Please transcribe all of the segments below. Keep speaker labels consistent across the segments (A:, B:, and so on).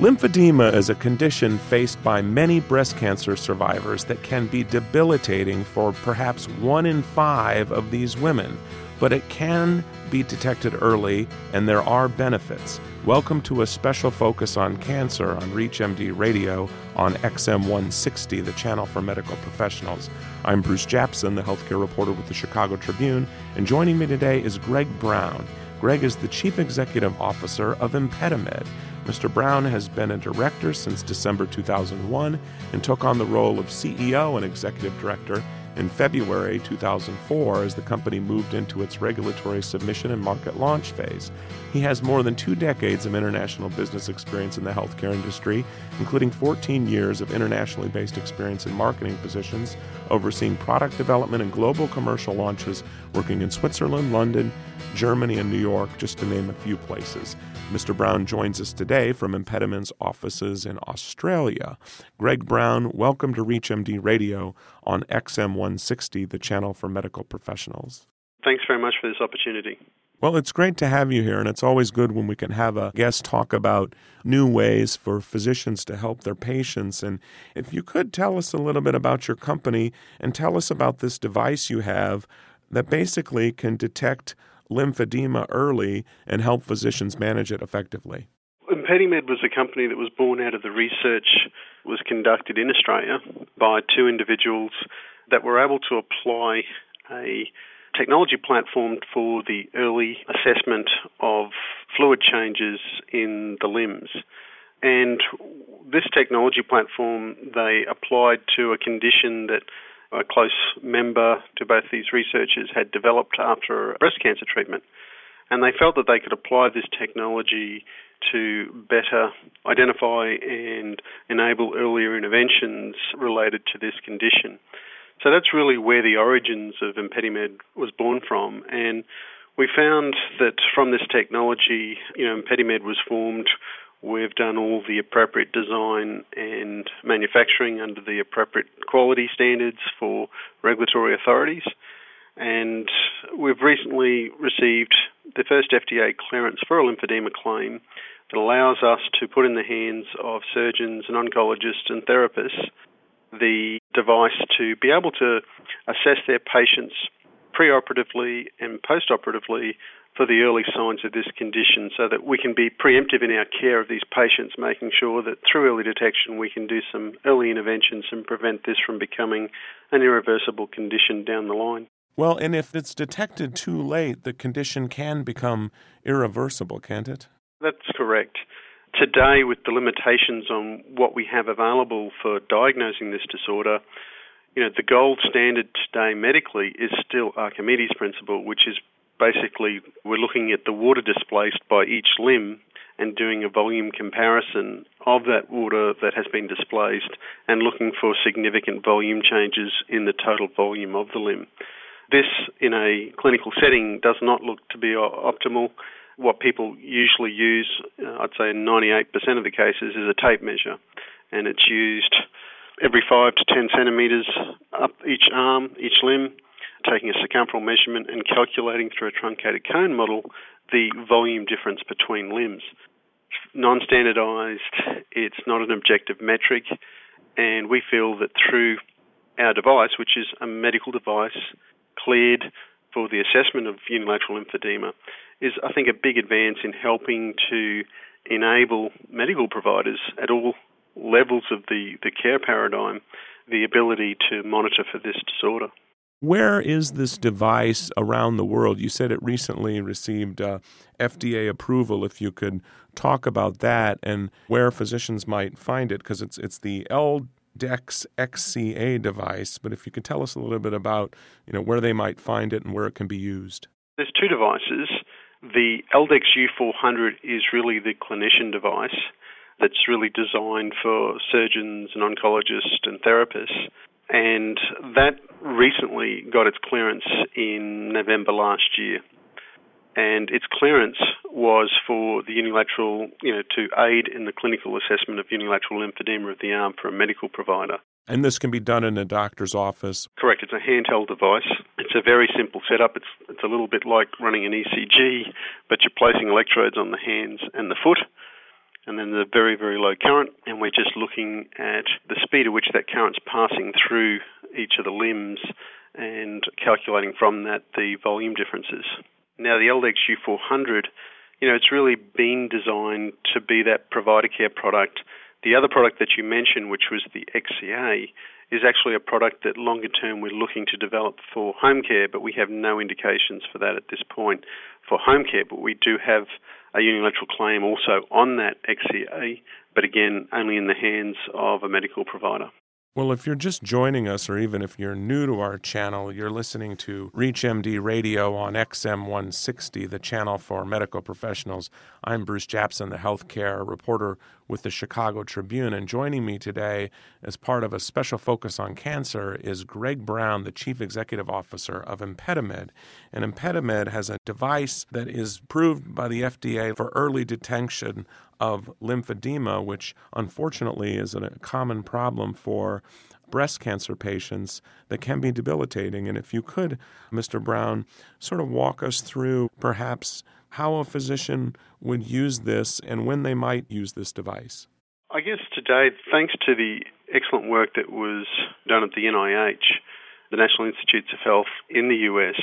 A: Lymphedema is a condition faced by many breast cancer survivors that can be debilitating for perhaps one in five of these women, but it can be detected early and there are benefits. Welcome to a special focus on cancer on ReachMD Radio on XM 160, the channel for medical professionals. I'm Bruce Japsen, the healthcare reporter with the Chicago Tribune, and joining me today is Greg Brown. Greg is the Chief Executive Officer of ImpediMed. Mr. Brown has been a director since December 2001 and took on the role of CEO and Executive Director in February 2004 as the company moved into its regulatory submission and market launch phase. He has more than two decades of international business experience in the healthcare industry, including 14 years of internationally based experience in marketing positions, overseeing product development and global commercial launches, working in Switzerland, London, Germany, and New York, just to name a few places. Mr. Brown joins us today from ImpediMed's offices in Australia. Greg Brown, welcome to ReachMD Radio on XM 160, the channel for medical professionals.
B: Thanks very much for this opportunity.
A: Well, it's great to have you here, and it's always good when we can have a guest talk about new ways for physicians to help their patients. And if you could tell us a little bit about your company and tell us about this device you have that basically can detect lymphedema early and help physicians manage it effectively.
B: ImpediMed was a company that was born out of the research was conducted in Australia by two individuals that were able to apply a technology platform for the early assessment of fluid changes in the limbs. And this technology platform they applied to a condition that a close member to both these researchers had developed after breast cancer treatment. And they felt that they could apply this technology to better identify and enable earlier interventions related to this condition. So that's really where the origins of ImpediMed was born from. And we found that from this technology, you know, ImpediMed was formed We've done all the appropriate design and manufacturing under the appropriate quality standards for regulatory authorities. And we've recently received the first FDA clearance for a lymphedema claim that allows us to put in the hands of surgeons and oncologists and therapists the device to be able to assess their patients preoperatively and postoperatively for the early signs of this condition so that we can be preemptive in our care of these patients, making sure that through early detection we can do some early interventions and prevent this from becoming an irreversible condition down the line.
A: Well, and if it's detected too late, the condition can become irreversible, can't it?
B: That's correct. Today, with the limitations on what we have available for diagnosing this disorder, you know, the gold standard today medically is still Archimedes' principle, which is basically we're looking at the water displaced by each limb and doing a volume comparison of that water that has been displaced and looking for significant volume changes in the total volume of the limb. This, in a clinical setting, does not look to be optimal. What people usually use, uh, I'd say in 98% of the cases, is a tape measure, and it's used every 5 to 10 centimetres up each arm, each limb, taking a circumferential measurement and calculating through a truncated cone model the volume difference between limbs. Non standardized, it's not an objective metric, and we feel that through our device, which is a medical device cleared for the assessment of unilateral lymphedema, is, I think, a big advance in helping to enable medical providers at all levels of the, the care paradigm the ability to monitor for this disorder.
A: Where is this device around the world? You said it recently received uh, FDA approval. If you could talk about that and where physicians might find it, because it's it's the LDEX XCA device. But if you could tell us a little bit about you know where they might find it and where it can be used.
B: There's two devices. The LDEX U400 is really the clinician device that's really designed for surgeons and oncologists and therapists. And that recently got its clearance in November last year. And its clearance was for the unilateral, you know, to aid in the clinical assessment of unilateral lymphedema of the arm for a medical provider.
A: And this can be done in a doctor's office.
B: Correct. It's a handheld device. It's a very simple setup. It's it's a little bit like running an ECG, but you're placing electrodes on the hands and the foot and then the very, very low current, and we're just looking at the speed at which that current's passing through each of the limbs and calculating from that the volume differences. Now, the LDEX U400, you know, it's really been designed to be that provider care product. The other product that you mentioned, which was the XCA, is actually a product that longer term we're looking to develop for home care, but we have no indications for that at this point for home care. But we do have a unilateral claim also on that XCA, but again, only in the hands of a medical provider.
A: Well, if you're just joining us, or even if you're new to our channel, you're listening to ReachMD Radio on XM 160, the channel for medical professionals. I'm Bruce Japsen, the healthcare reporter with the Chicago Tribune, and joining me today as part of a special focus on cancer is Greg Brown, the Chief Executive Officer of ImpediMed. And ImpediMed has a device that is approved by the FDA for early detection of lymphedema, which unfortunately is a common problem for breast cancer patients that can be debilitating. And if you could, Mr. Brown, sort of walk us through perhaps how a physician would use this and when they might use this device.
B: I guess today, thanks to the excellent work that was done at the NIH, the National Institutes of Health in the US,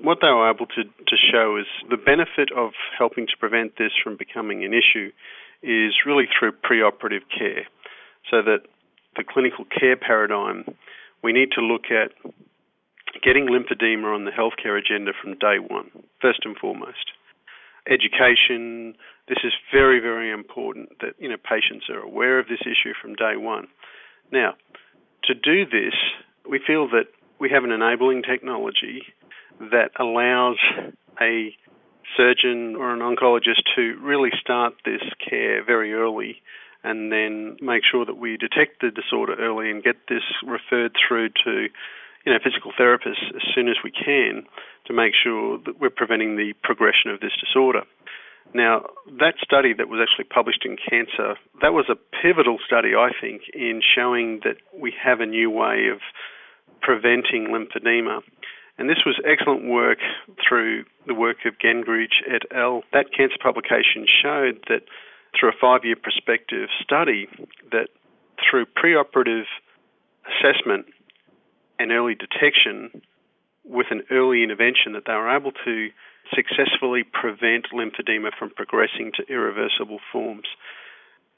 B: what they were able to, to show is the benefit of helping to prevent this from becoming an issue is really through preoperative care. So that the clinical care paradigm, we need to look at getting lymphedema on the healthcare agenda from day one, first and foremost. Education, this is very, very important that you know patients are aware of this issue from day one. Now, to do this, we feel that we have an enabling technology that allows a surgeon or an oncologist to really start this care very early and then make sure that we detect the disorder early and get this referred through to you know physical therapists as soon as we can to make sure that we're preventing the progression of this disorder. Now, that study that was actually published in Cancer, that was a pivotal study, I think, in showing that we have a new way of preventing lymphedema and this was excellent work through the work of Gergich et al. That cancer publication showed that through a five year prospective study, that through preoperative assessment and early detection with an early intervention that they were able to successfully prevent lymphedema from progressing to irreversible forms.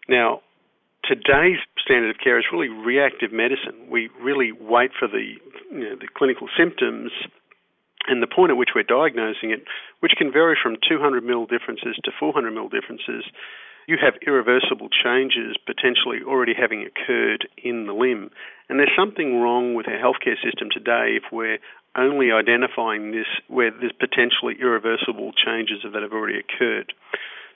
B: Now, today's standard of care is really reactive medicine. We really wait for the you know, the clinical symptoms and the point at which we're diagnosing it, which can vary from 200 mil differences to 400 mil differences. You have irreversible changes potentially already having occurred in the limb. And there's something wrong with our healthcare system today if we're only identifying this where there's potentially irreversible changes that have already occurred.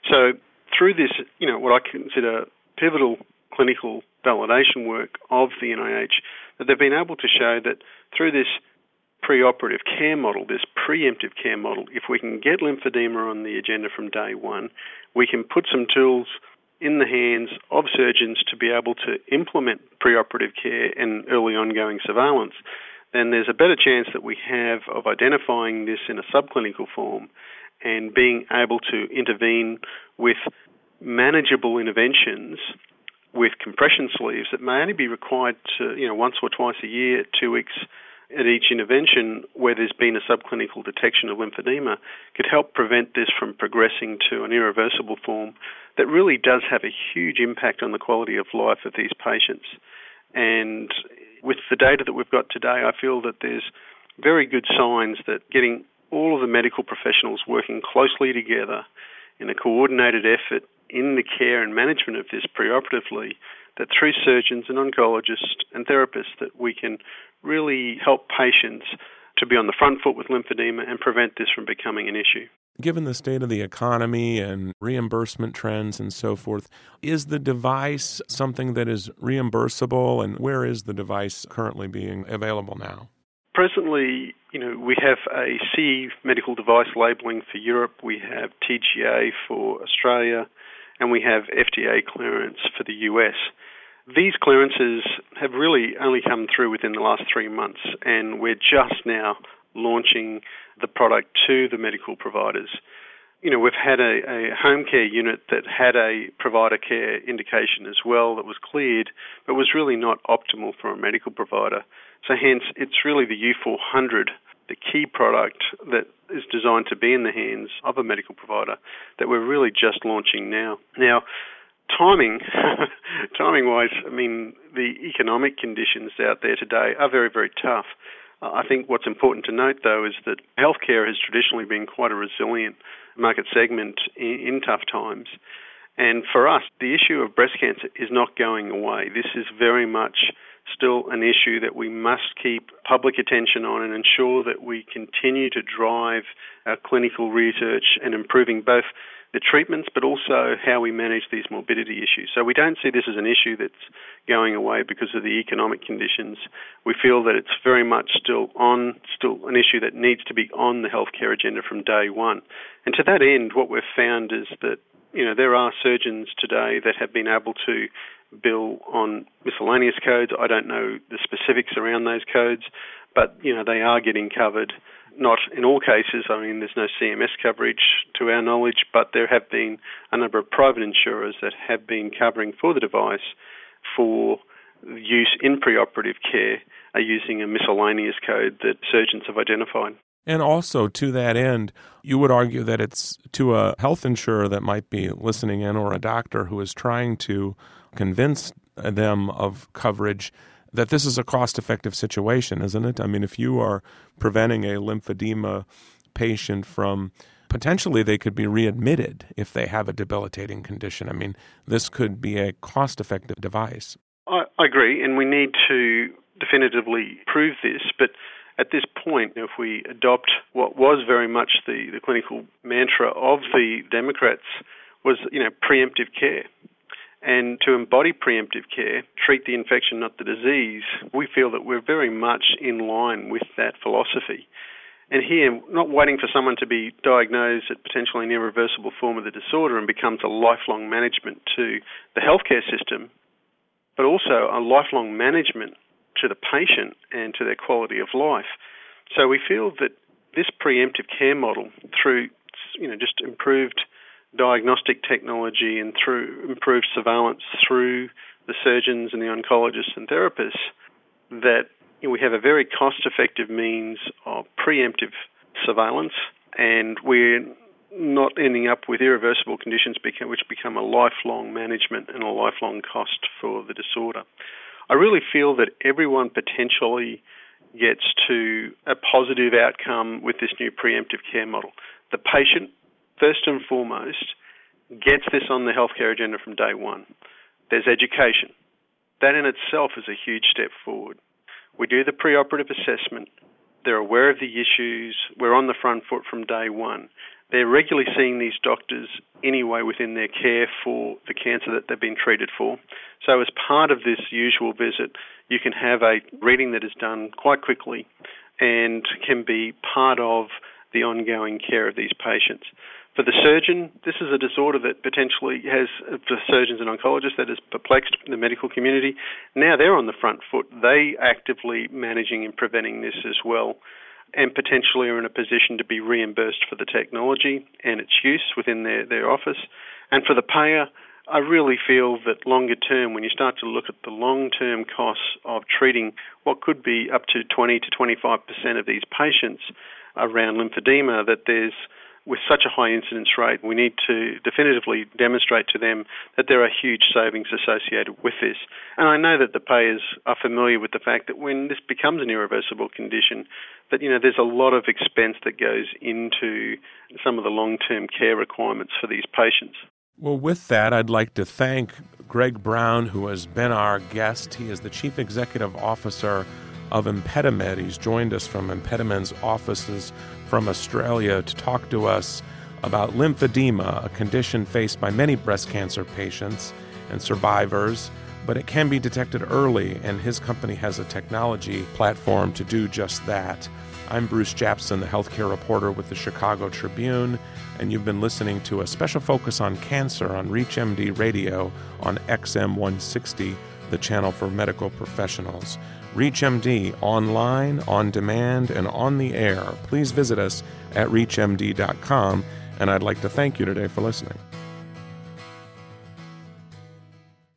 B: So through this, you know, what I consider pivotal clinical validation work of the NIH that they've been able to show that through this preoperative care model, this preemptive care model, if we can get lymphedema on the agenda from day one, we can put some tools in the hands of surgeons to be able to implement preoperative care and early ongoing surveillance, then there's a better chance that we have of identifying this in a subclinical form and being able to intervene with manageable interventions with compression sleeves that may only be required to, you know, once or twice a year, two weeks at each intervention where there's been a subclinical detection of lymphedema could help prevent this from progressing to an irreversible form that really does have a huge impact on the quality of life of these patients. And with the data that we've got today, I feel that there's very good signs that getting all of the medical professionals working closely together in a coordinated effort in the care and management of this preoperatively that through surgeons and oncologists and therapists that we can really help patients to be on the front foot with lymphedema and prevent this from becoming an issue.
A: Given the state of the economy and reimbursement trends and so forth, is the device something that is reimbursable and where is the device currently being available now?
B: Presently, you know, we have a CE medical device labeling for Europe, we have TGA for Australia, and we have FDA clearance for the US. These clearances have really only come through within the last three months, and we're just now launching the product to the medical providers. you know, we've had a, a, home care unit that had a provider care indication as well that was cleared, but was really not optimal for a medical provider. So, hence, it's really the U400, the key product that is designed to be in the hands of a medical provider that we're really just launching now. Now, timing, timing wise, I mean, the economic conditions out there today are very, very tough. I think what's important to note, though, is that healthcare has traditionally been quite a resilient market segment in, in tough times. And for us, the issue of breast cancer is not going away. This is very much still an issue that we must keep public attention on and ensure that we continue to drive our clinical research and improving both the treatments but also how we manage these morbidity issues. So we don't see this as an issue that's going away because of the economic conditions. We feel that it's very much still on, still an issue that needs to be on the healthcare agenda from day one. And to that end, what we've found is that you know there are surgeons today that have been able to bill on miscellaneous codes. I don't know the specifics around those codes, but you know they are getting covered. Not in all cases. I mean, there's no CMS coverage to our knowledge, but there have been a number of private insurers that have been covering for the device for use in preoperative care are using a miscellaneous code that surgeons have identified.
A: And also, to that end, you would argue that it's to a health insurer that might be listening in or a doctor who is trying to convince them of coverage that this is a cost effective situation, isn't it? I mean, if you are preventing a lymphedema patient from potentially they could be readmitted if they have a debilitating condition. I mean, this could be a cost effective device.
B: I, I agree, and we need to definitively prove this, but at this point, if we adopt what was very much the, the clinical mantra of the Democrats was, you know, preemptive care. And to embody preemptive care, treat the infection, not the disease, we feel that we're very much in line with that philosophy. And here, not waiting for someone to be diagnosed at potentially an irreversible form of the disorder and becomes a lifelong management to the healthcare system, but also a lifelong management to the patient and to their quality of life. So we feel that this preemptive care model, through you know just improved diagnostic technology and through improved surveillance through the surgeons and the oncologists and therapists, that we have a very cost-effective means of preemptive surveillance, and we're not ending up with irreversible conditions which become a lifelong management and a lifelong cost for the disorder. I really feel that everyone potentially gets to a positive outcome with this new preemptive care model. The patient, first and foremost, gets this on the healthcare agenda from day one. There's education. That in itself is a huge step forward. We do the preoperative assessment. They're aware of the issues. We're on the front foot from day one. They're regularly seeing these doctors anyway within their care for the cancer that they've been treated for. So, as part of this usual visit, you can have a reading that is done quite quickly and can be part of the ongoing care of these patients. For the surgeon, this is a disorder that potentially has, for surgeons and oncologists, that has perplexed the medical community. Now they're on the front foot. They actively managing and preventing this as well and potentially are in a position to be reimbursed for the technology and its use within their, their office. And for the payer, I really feel that longer term, when you start to look at the long term costs of treating what could be up to 20 to 25% of these patients around lymphedema, that there's with such a high incidence rate, we need to definitively demonstrate to them that there are huge savings associated with this. And I know that the payers are familiar with the fact that when this becomes an irreversible condition, that you know there's a lot of expense that goes into some of the long-term care requirements for these patients.
A: Well, with that, I'd like to thank Greg Brown, who has been our guest. He is the Chief Executive Officer of ImpediMed. He's joined us from ImpediMed's offices from Australia to talk to us about lymphedema, a condition faced by many breast cancer patients and survivors, but it can be detected early, and his company has a technology platform to do just that. I'm Bruce Japsen, the healthcare reporter with the Chicago Tribune, and you've been listening to a special focus on cancer on ReachMD Radio on XM 160, the channel for medical professionals. ReachMD online, on demand, and on the air. Please visit us at reachmd.com and I'd like to thank you today for listening.